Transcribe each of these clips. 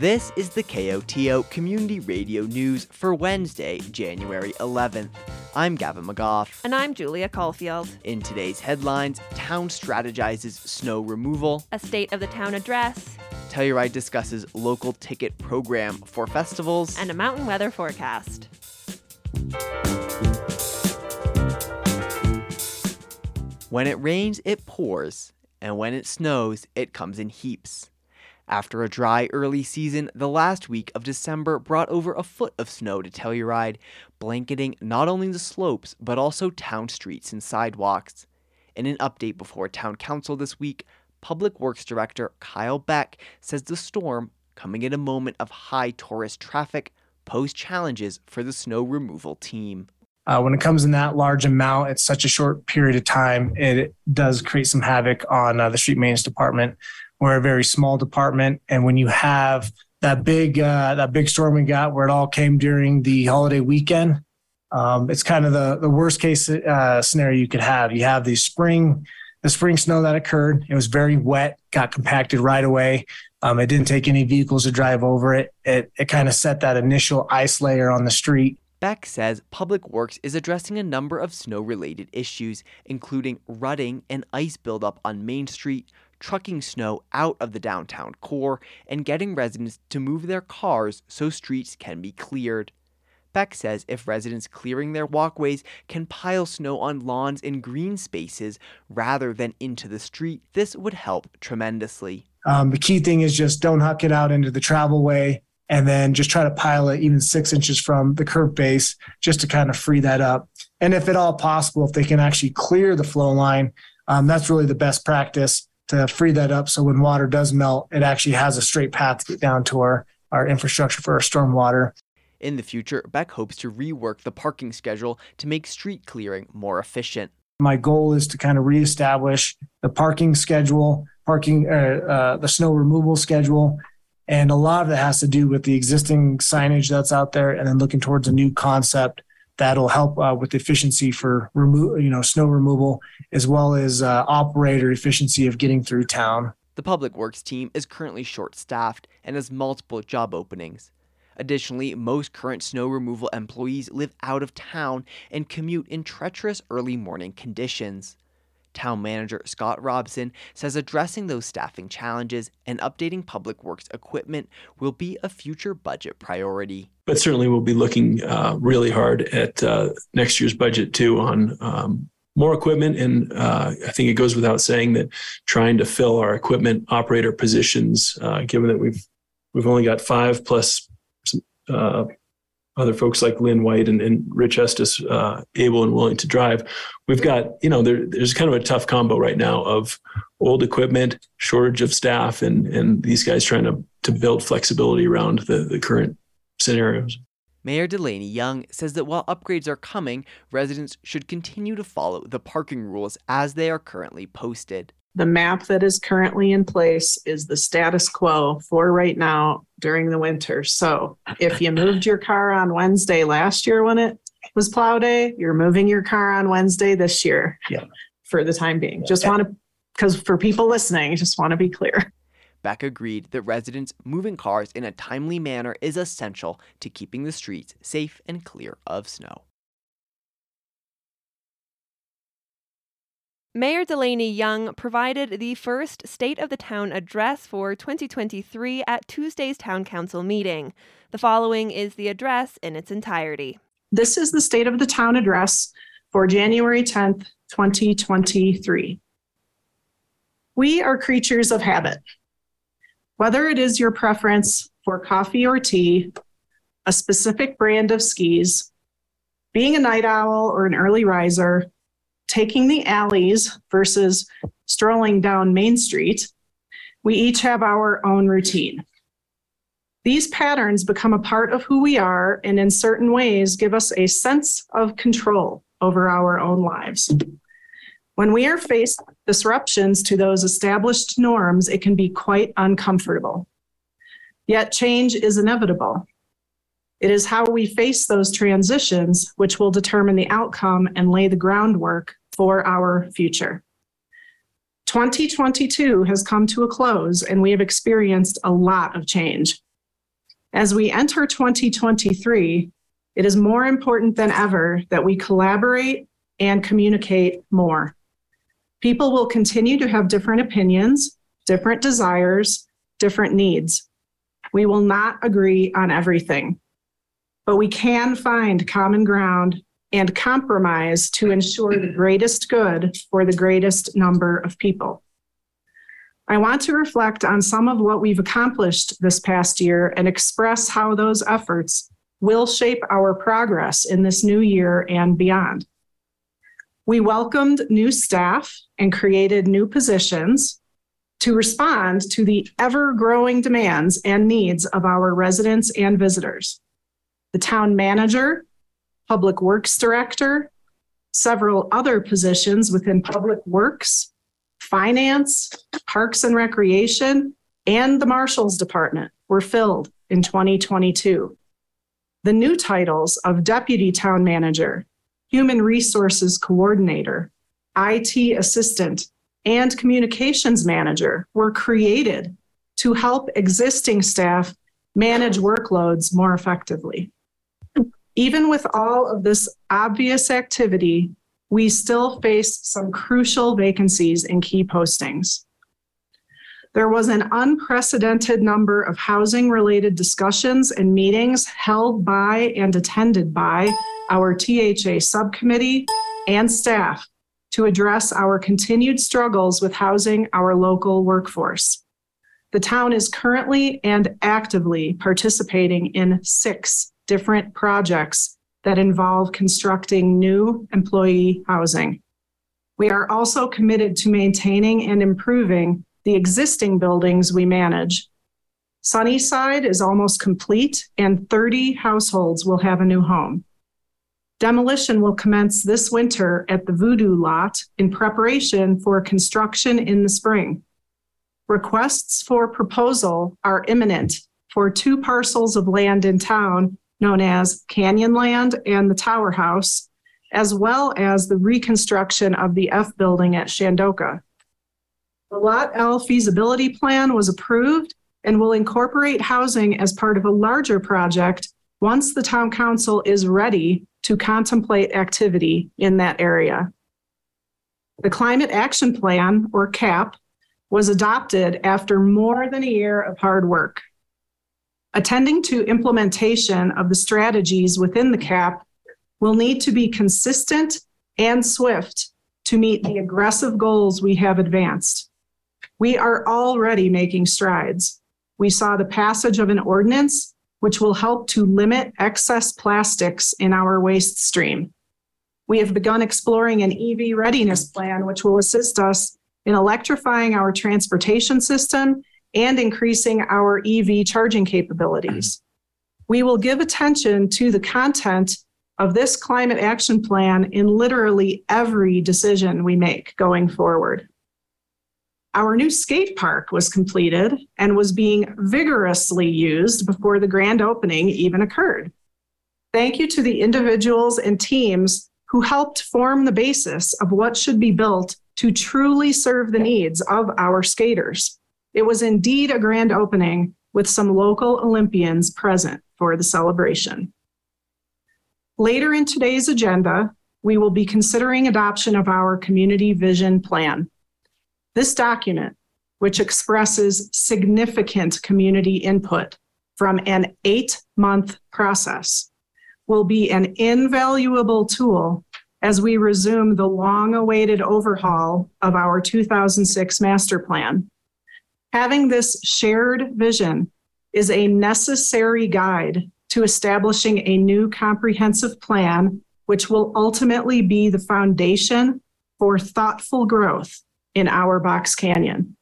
This is the KOTO Community Radio News for Wednesday, January 11th. I'm Gavin McGough. And I'm Julia Caulfield. In today's headlines, town strategizes snow removal, a state of the town address, Telluride discusses local ticket program for festivals, and a mountain weather forecast. When it rains, it pours, and when it snows, it comes in heaps. After a dry early season, the last week of December brought over a foot of snow to Telluride, blanketing not only the slopes but also town streets and sidewalks. In an update before Town Council this week, Public Works Director Kyle Beck says the storm, coming at a moment of high tourist traffic, posed challenges for the snow removal team. Uh, when it comes in that large amount, at such a short period of time, it does create some havoc on uh, the street maintenance department. We're a very small department, and when you have that big uh, that big storm we got, where it all came during the holiday weekend, um, it's kind of the the worst case uh, scenario you could have. You have the spring the spring snow that occurred. It was very wet, got compacted right away. Um, it didn't take any vehicles to drive over it. It it kind of set that initial ice layer on the street. Beck says Public Works is addressing a number of snow related issues, including rutting and ice buildup on Main Street, trucking snow out of the downtown core, and getting residents to move their cars so streets can be cleared. Beck says if residents clearing their walkways can pile snow on lawns and green spaces rather than into the street, this would help tremendously. Um, the key thing is just don't huck it out into the travel way and then just try to pile it even six inches from the curb base just to kind of free that up. And if at all possible, if they can actually clear the flow line, um, that's really the best practice to free that up. So when water does melt, it actually has a straight path to get down to our, our infrastructure for our storm water. In the future, Beck hopes to rework the parking schedule to make street clearing more efficient. My goal is to kind of reestablish the parking schedule, parking, uh, uh, the snow removal schedule, and a lot of it has to do with the existing signage that's out there, and then looking towards a new concept that'll help uh, with efficiency for remove, you know, snow removal as well as uh, operator efficiency of getting through town. The public works team is currently short-staffed and has multiple job openings. Additionally, most current snow removal employees live out of town and commute in treacherous early morning conditions. Town manager Scott Robson says addressing those staffing challenges and updating public works equipment will be a future budget priority. But certainly, we'll be looking uh, really hard at uh, next year's budget too on um, more equipment. And uh, I think it goes without saying that trying to fill our equipment operator positions, uh, given that we've we've only got five plus uh, other folks like Lynn White and, and Rich Estes uh, able and willing to drive. We've got, you know, there, there's kind of a tough combo right now of old equipment, shortage of staff, and and these guys trying to to build flexibility around the, the current scenarios. Mayor DeLanie Young says that while upgrades are coming, residents should continue to follow the parking rules as they are currently posted. The map that is currently in place is the status quo for right now during the winter. So if you moved your car on Wednesday last year when it was plow day, you're moving your car on Wednesday this year. Yeah. For the time being. Just want to, because for people listening, just want to be clear. Beck agreed that residents moving cars in a timely manner is essential to keeping the streets safe and clear of snow. Mayor DeLanie Young provided the first State of the Town address for 2023 at Tuesday's Town Council meeting. The following is the address in its entirety. This is the State of the Town address for January 10th, 2023. We are creatures of habit. Whether it is your preference for coffee or tea, a specific brand of skis, being a night owl or an early riser, taking the alleys versus strolling down Main Street, we each have our own routine. These patterns become a part of who we are and, in certain ways, give us a sense of control over our own lives. When we are faced with disruptions to those established norms, it can be quite uncomfortable. Yet change is inevitable. It is how we face those transitions which will determine the outcome and lay the groundwork for our future. 2022 has come to a close and we have experienced a lot of change. As we enter 2023, it is more important than ever that we collaborate and communicate more. People will continue to have different opinions, different desires, different needs. We will not agree on everything, but we can find common ground and compromise to ensure the greatest good for the greatest number of people. I want to reflect on some of what we've accomplished this past year and express how those efforts will shape our progress in this new year and beyond. We welcomed new staff and created new positions to respond to the ever growing demands and needs of our residents and visitors. The town manager, public works director, several other positions within public works, finance, parks and recreation, and the marshal's department were filled in 2022. The new titles of deputy town manager, human resources coordinator, IT assistant, and communications manager were created to help existing staff manage workloads more effectively. Even with all of this obvious activity, we still face some crucial vacancies in key postings. There was an unprecedented number of housing related discussions and meetings held by and attended by our THA subcommittee and staff to address our continued struggles with housing our local workforce. The town is currently and actively participating in six different projects that involve constructing new employee housing. We are also committed to maintaining and improving the existing buildings we manage. Sunnyside is almost complete, and 30 households will have a new home. Demolition will commence this winter at the Voodoo lot in preparation for construction in the spring. Requests for proposal are imminent for two parcels of land in town known as Canyonland and the Tower House, as well as the reconstruction of the F building at Shandoka. The Lot L feasibility plan was approved and will incorporate housing as part of a larger project once the town council is ready to contemplate activity in that area. The Climate Action Plan, or CAP, was adopted after more than a year of hard work. Attending to implementation of the strategies within the CAP will need to be consistent and swift to meet the aggressive goals we have advanced. We are already making strides. We saw the passage of an ordinance which will help to limit excess plastics in our waste stream. We have begun exploring an EV readiness plan, which will assist us in electrifying our transportation system and increasing our EV charging capabilities. We will give attention to the content of this climate action plan in literally every decision we make going forward. Our new skate park was completed and was being vigorously used before the grand opening even occurred. Thank you to the individuals and teams who helped form the basis of what should be built to truly serve the needs of our skaters. It was indeed a grand opening with some local Olympians present for the celebration. Later in today's agenda, we will be considering adoption of our community vision plan. This document, which expresses significant community input from an eight month process, will be an invaluable tool as we resume the long awaited overhaul of our 2006 master plan. Having this shared vision is a necessary guide to establishing a new comprehensive plan, which will ultimately be the foundation for thoughtful growth in our Box Canyon.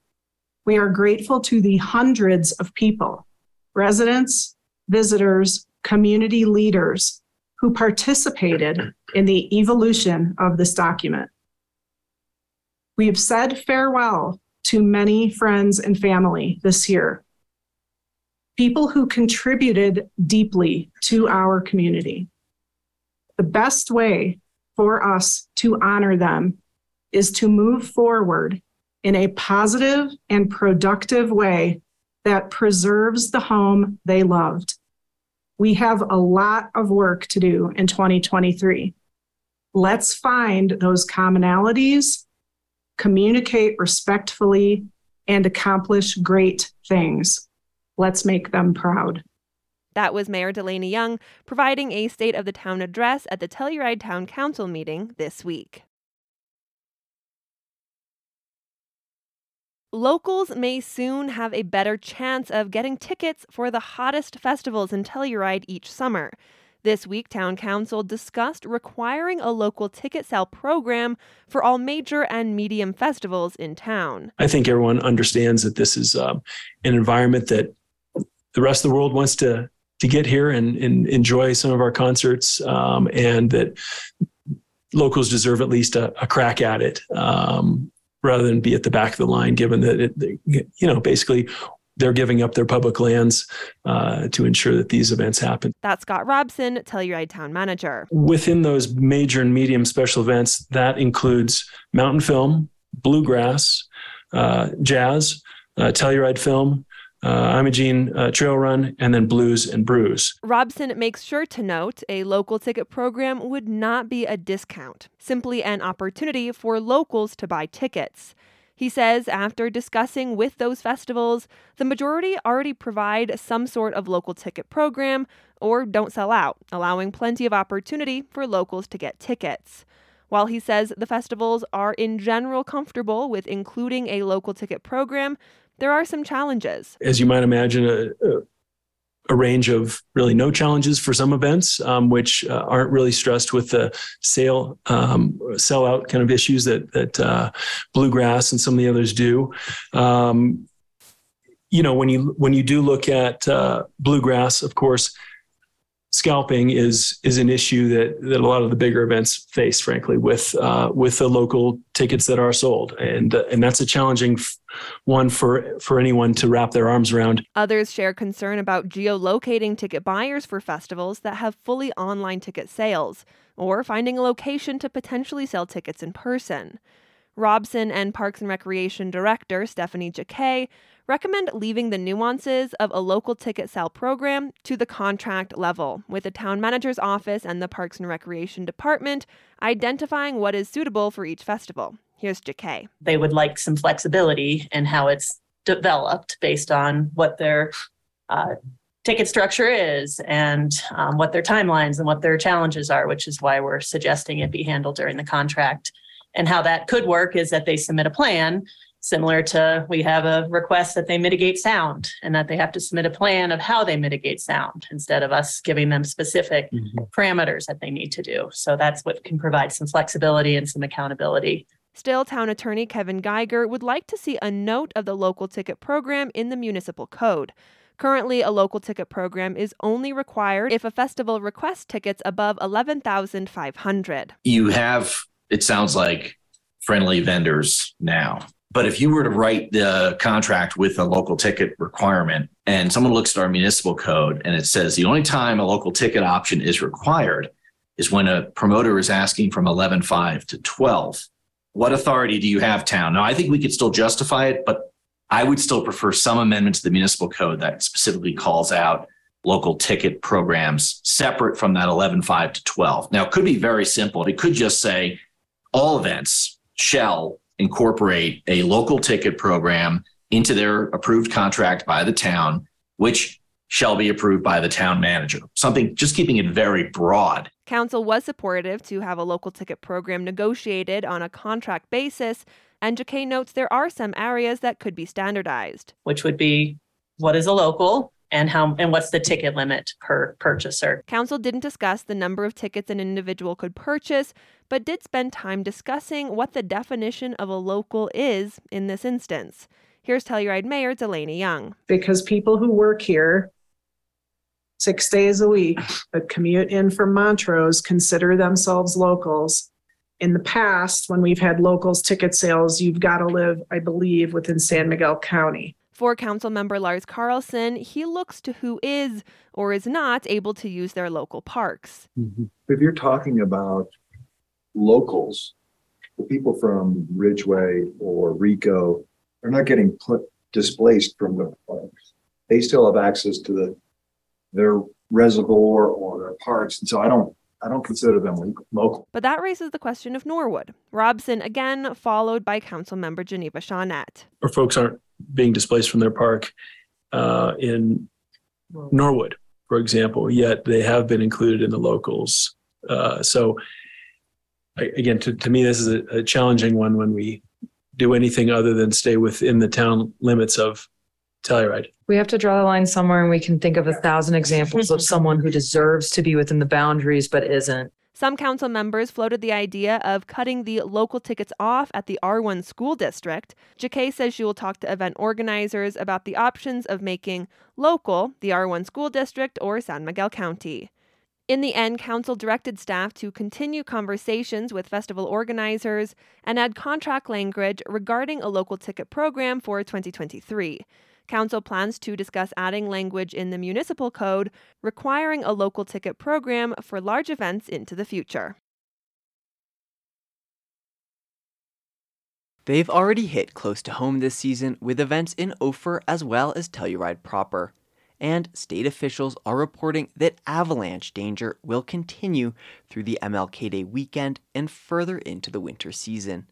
We are grateful to the hundreds of people, residents, visitors, community leaders who participated in the evolution of this document. We have said farewell to many friends and family this year, people who contributed deeply to our community. The best way for us to honor them is to move forward in a positive and productive way that preserves the home they loved. We have a lot of work to do in 2023. Let's find those commonalities, communicate respectfully, and accomplish great things. Let's make them proud. That was Mayor DeLanie Young providing a State of the Town address at the Telluride Town Council meeting this week. Locals may soon have a better chance of getting tickets for the hottest festivals in Telluride each summer. This week, Town Council discussed requiring a local ticket sale program for all major and medium festivals in town. I think everyone understands that this is um, an environment that the rest of the world wants to to get here and, and enjoy some of our concerts, um, and that locals deserve at least a, a crack at it. Um, rather than be at the back of the line, given that it, you know, basically they're giving up their public lands uh, to ensure that these events happen. That's Scott Robson, Telluride Town Manager. Within those major and medium special events, that includes mountain film, bluegrass, uh, jazz, uh, Telluride film, uh, Imogene uh, Trail Run, and then Blues and Brews. Robson makes sure to note a local ticket program would not be a discount, simply an opportunity for locals to buy tickets. He says after discussing with those festivals, the majority already provide some sort of local ticket program or don't sell out, allowing plenty of opportunity for locals to get tickets. While he says the festivals are in general comfortable with including a local ticket program, there are some challenges. As you might imagine, a, a, a range of really no challenges for some events, um, which uh, aren't really stressed with the sale um, sellout kind of issues that that uh, bluegrass and some of the others do. Um, you know, when you when you do look at uh, bluegrass, of course, scalping is is an issue that that a lot of the bigger events face, frankly, with uh, with the local tickets that are sold, and uh, and that's a challenging f- one for for anyone to wrap their arms around. Others share concern about geolocating ticket buyers for festivals that have fully online ticket sales, or finding a location to potentially sell tickets in person. Robson and Parks and Recreation Director Stephanie Jacquet recommend leaving the nuances of a local ticket sale program to the contract level, with the town manager's office and the Parks and Recreation Department identifying what is suitable for each festival. Here's Jacquet. They would like some flexibility in how it's developed based on what their uh, ticket structure is and um, what their timelines and what their challenges are, which is why we're suggesting it be handled during the contract. And how that could work is that they submit a plan similar to we have a request that they mitigate sound and that they have to submit a plan of how they mitigate sound instead of us giving them specific mm-hmm. parameters that they need to do. So that's what can provide some flexibility and some accountability. Still, town attorney Kevin Geiger would like to see a note of the local ticket program in the municipal code. Currently, a local ticket program is only required if a festival requests tickets above 11,500. You have, it sounds like, friendly vendors now but if you were to write the contract with a local ticket requirement and someone looks at our municipal code and it says the only time a local ticket option is required is when a promoter is asking from 11.5 to 12. What authority do you have, town? Now, I think we could still justify it, but I would still prefer some amendment to the municipal code that specifically calls out local ticket programs separate from that 11.5 to 12. Now, it could be very simple. It could just say all events shall incorporate a local ticket program into their approved contract by the town, which shall be approved by the town manager. Something just keeping it very broad. Council was supportive to have a local ticket program negotiated on a contract basis, and Jacquet notes there are some areas that could be standardized. Which would be what is a local and how and what's the ticket limit per purchaser. Council didn't discuss the number of tickets an individual could purchase, but did spend time discussing what the definition of a local is in this instance. Here's Telluride Mayor DeLanie Young. Because people who work here six days a week but commute in from Montrose consider themselves locals. In the past, when we've had locals ticket sales, you've got to live, I believe, within San Miguel County. For Council Member Lars Carlson, he looks to who is or is not able to use their local parks. Mm-hmm. If you're talking about locals, the people from Ridgway or Rico, they're not getting put displaced from their parks. They still have access to the their reservoir or their parks. And so I don't, I don't consider them local. But that raises the question of Norwood. Robson again, followed by Councilmember Geneva Shaunette. Or folks aren't being displaced from their park uh, in Norwood, for example, yet they have been included in the locals. Uh, so again, to, to me, this is a, a challenging one when we do anything other than stay within the town limits of Telluride. We have to draw the line somewhere and we can think of a thousand examples of someone who deserves to be within the boundaries but isn't. Some council members floated the idea of cutting the local tickets off at the R1 school district. Jacquet says she will talk to event organizers about the options of making local the R1 school district or San Miguel County. In the end, council directed staff to continue conversations with festival organizers and add contract language regarding a local ticket program for 2023. Council plans to discuss adding language in the municipal code requiring a local ticket program for large events into the future. They've already hit close to home this season with events in Ophir as well as Telluride proper. And state officials are reporting that avalanche danger will continue through the MLK Day weekend and further into the winter season.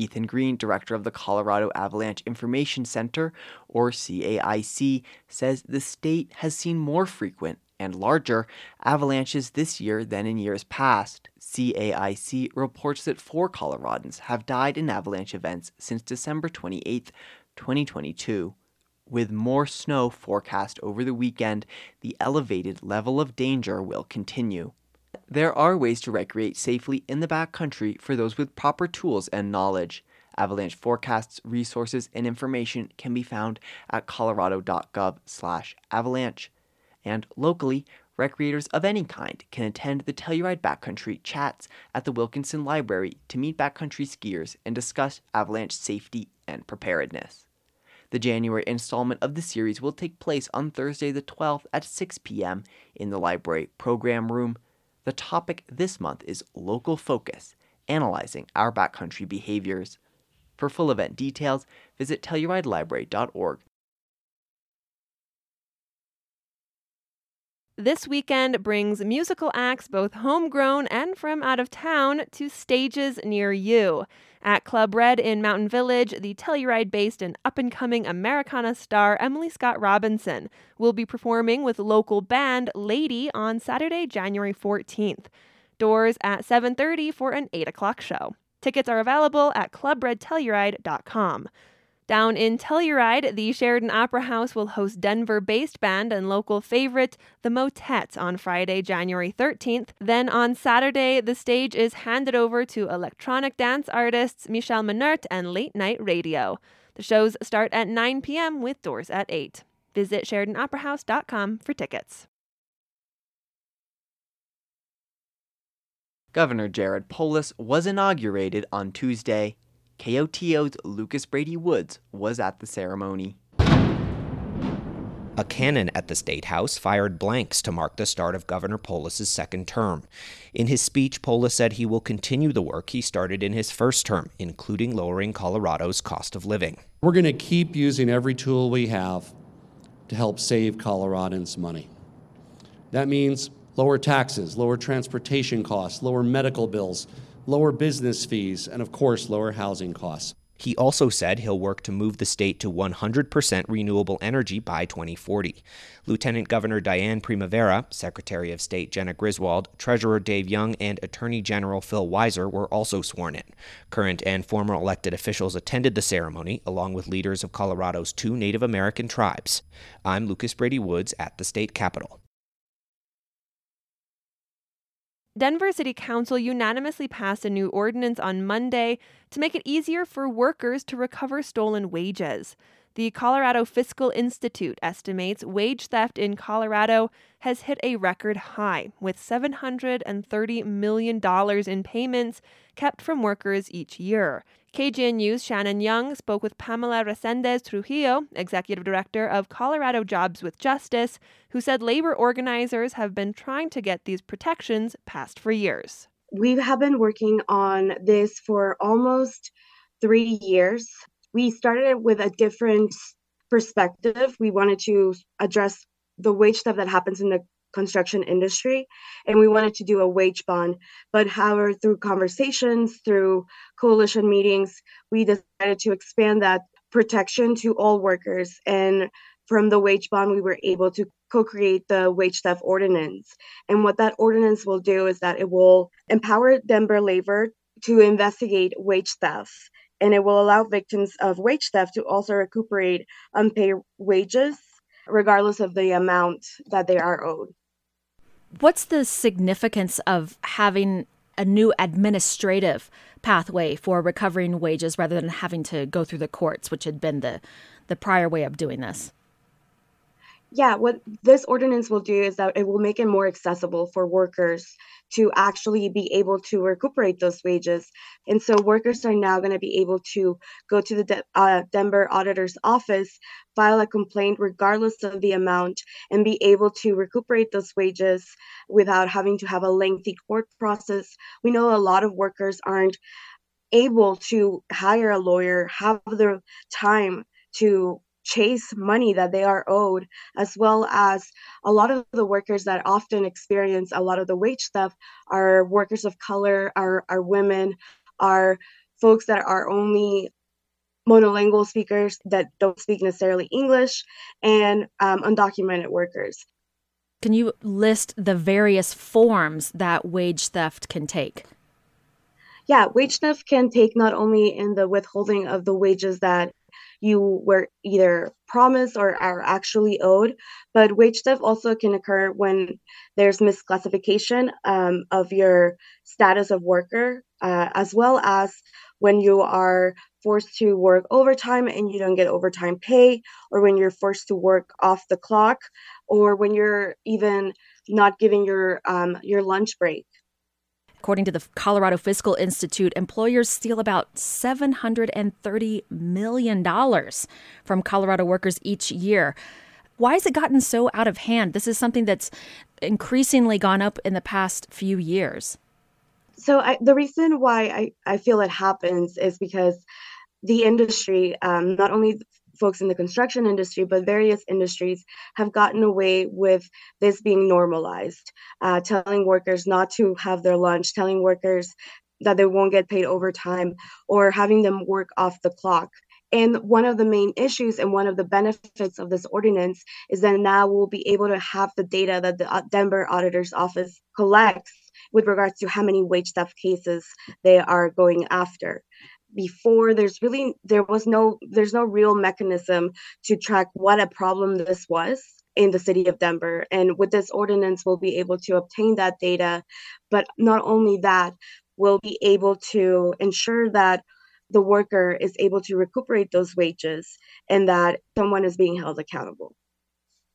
Ethan Greene, director of the Colorado Avalanche Information Center, or CAIC, says the state has seen more frequent and larger avalanches this year than in years past. CAIC reports that four Coloradans have died in avalanche events since December 28, 2022. With more snow forecast over the weekend, the elevated level of danger will continue. There are ways to recreate safely in the backcountry for those with proper tools and knowledge. Avalanche forecasts, resources, and information can be found at colorado.gov/avalanche. And locally, recreators of any kind can attend the Telluride Backcountry Chats at the Wilkinson Library to meet backcountry skiers and discuss avalanche safety and preparedness. The January installment of the series will take place on Thursday the 12th at 6 p.m. in the library program room. The topic this month is local focus, analyzing our backcountry behaviors. For full event details, visit TellurideLibrary.org. This weekend brings musical acts, both homegrown and from out of town, to stages near you. At Club Red in Mountain Village, the Telluride based and up and coming Americana star Emily Scott Robinson will be performing with local band Lady on Saturday, January 14th. Doors at 7:30 for an 8 o'clock show. Tickets are available at clubredtelluride.com. Down in Telluride, the Sheridan Opera House will host Denver based band and local favorite, The Motet, on Friday, January 13th. Then on Saturday, the stage is handed over to electronic dance artists Michal Menert and Late Night Radio. The shows start at 9 p.m. with doors at 8. Visit SheridanOperaHouse.com for tickets. Governor Jared Polis was inaugurated on Tuesday. KOTO's Lucas Brady Woods was at the ceremony. A cannon at the State House fired blanks to mark the start of Governor Polis's second term. In his speech, Polis said he will continue the work he started in his first term, including lowering Colorado's cost of living. We're going to keep using every tool we have to help save Coloradans money. That means lower taxes, lower transportation costs, lower medical bills, lower business fees, and of course, lower housing costs. He also said he'll work to move the state to 100% renewable energy by 2040. Lieutenant Governor Dianne Primavera, Secretary of State Jena Griswold, Treasurer Dave Young, and Attorney General Phil Weiser were also sworn in. Current and former elected officials attended the ceremony, along with leaders of Colorado's two Native American tribes. I'm Lucas Brady Woods at the state capitol. Denver City Council unanimously passed a new ordinance on Monday to make it easier for workers to recover stolen wages. The Colorado Fiscal Institute estimates wage theft in Colorado has hit a record high, with $730 million in payments kept from workers each year. KGNU's Shannon Young spoke with Pamela Resendiz Trujano, executive director of Colorado Jobs with Justice, who said labor organizers have been trying to get these protections passed for years. We have been working on this for almost three years. We started with a different perspective. We wanted to address the wage theft that happens in the construction industry and we wanted to do a wage bond. But however through conversations through coalition meetings we decided to expand that protection to all workers. And from the wage bond we were able to co-create the wage theft ordinance. And what that ordinance will do is that it will empower denver labor to investigate wage thefts and it will allow victims of wage theft to also recuperate unpaid wages regardless of the amount that they are owed. What's the significance of having a new administrative pathway for recovering wages rather than having to go through the courts, which had been the, the prior way of doing this? Yeah, what this ordinance will do is that it will make it more accessible for workers to actually be able to recuperate those wages. And so workers are now going to be able to go to the De- uh, Denver auditor's office, file a complaint regardless of the amount, and be able to recuperate those wages without having to have a lengthy court process. We know a lot of workers aren't able to hire a lawyer, have the time to chase money that they are owed, as well as a lot of the workers that often experience a lot of the wage theft are workers of color, are, are women, are folks that are only monolingual speakers that don't speak necessarily English, and um, undocumented workers. Can you list the various forms that wage theft can take? Yeah, wage theft can take not only in the withholding of the wages that you were either promised or are actually owed. But wage theft also can occur when there's misclassification um, of your status of worker, uh, as well as when you are forced to work overtime and you don't get overtime pay, or when you're forced to work off the clock, or when you're even not giving your um, your lunch break. According to the Colorado Fiscal Institute, employers steal about $730 million from Colorado workers each year. Why has it gotten so out of hand? This is something that's increasingly gone up in the past few years. So, I, the reason why I, I feel it happens is because the industry, um, not only folks in the construction industry, but various industries have gotten away with this being normalized, uh, telling workers not to have their lunch, telling workers that they won't get paid overtime, or having them work off the clock. And one of the main issues and one of the benefits of this ordinance is that now we'll be able to have the data that the uh, Denver Auditor's Office collects with regards to how many wage theft cases they are going after before there's really there was no there's no real mechanism to track what a problem this was in the city of Denver. And with this ordinance we'll be able to obtain that data. But not only that we'll be able to ensure that the worker is able to recuperate those wages and that someone is being held accountable.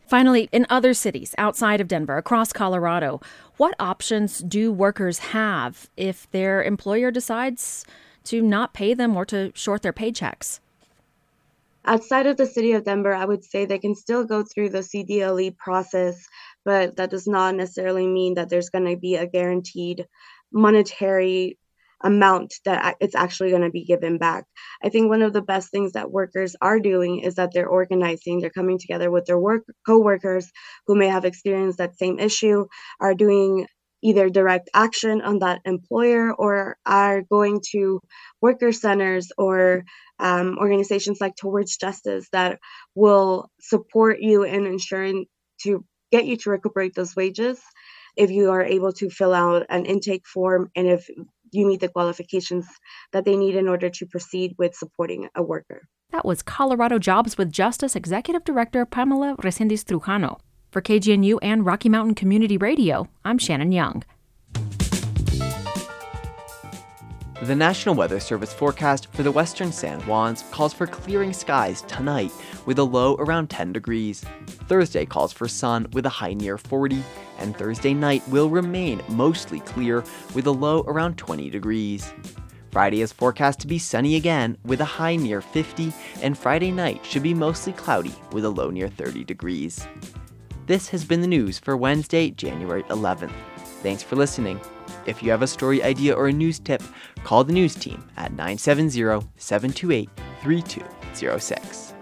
Finally, in other cities outside of Denver, across Colorado, what options do workers have if their employer decides to not pay them or to short their paychecks? Outside of the city of Denver, I would say they can still go through the CDLE process, but that does not necessarily mean that there's going to be a guaranteed monetary amount that it's actually going to be given back. I think one of the best things that workers are doing is that they're organizing, they're coming together with their work co-workers who may have experienced that same issue, are doing either direct action on that employer or are going to worker centers or um, organizations like Towards Justice that will support you in ensuring to get you to recuperate those wages if you are able to fill out an intake form and if you meet the qualifications that they need in order to proceed with supporting a worker. That was Colorado Jobs with Justice Executive Director Pamela Resendiz Trujano. For KGNU and Rocky Mountain Community Radio, I'm Shannon Young. The National Weather Service forecast for the western San Juans calls for clearing skies tonight with a low around 10 degrees. Thursday calls for sun with a high near 40, and Thursday night will remain mostly clear with a low around 20 degrees. Friday is forecast to be sunny again with a high near 50, and Friday night should be mostly cloudy with a low near 30 degrees. This has been the news for Wednesday, January 11th. Thanks for listening. If you have a story idea or a news tip, call the news team at 970 728 3206.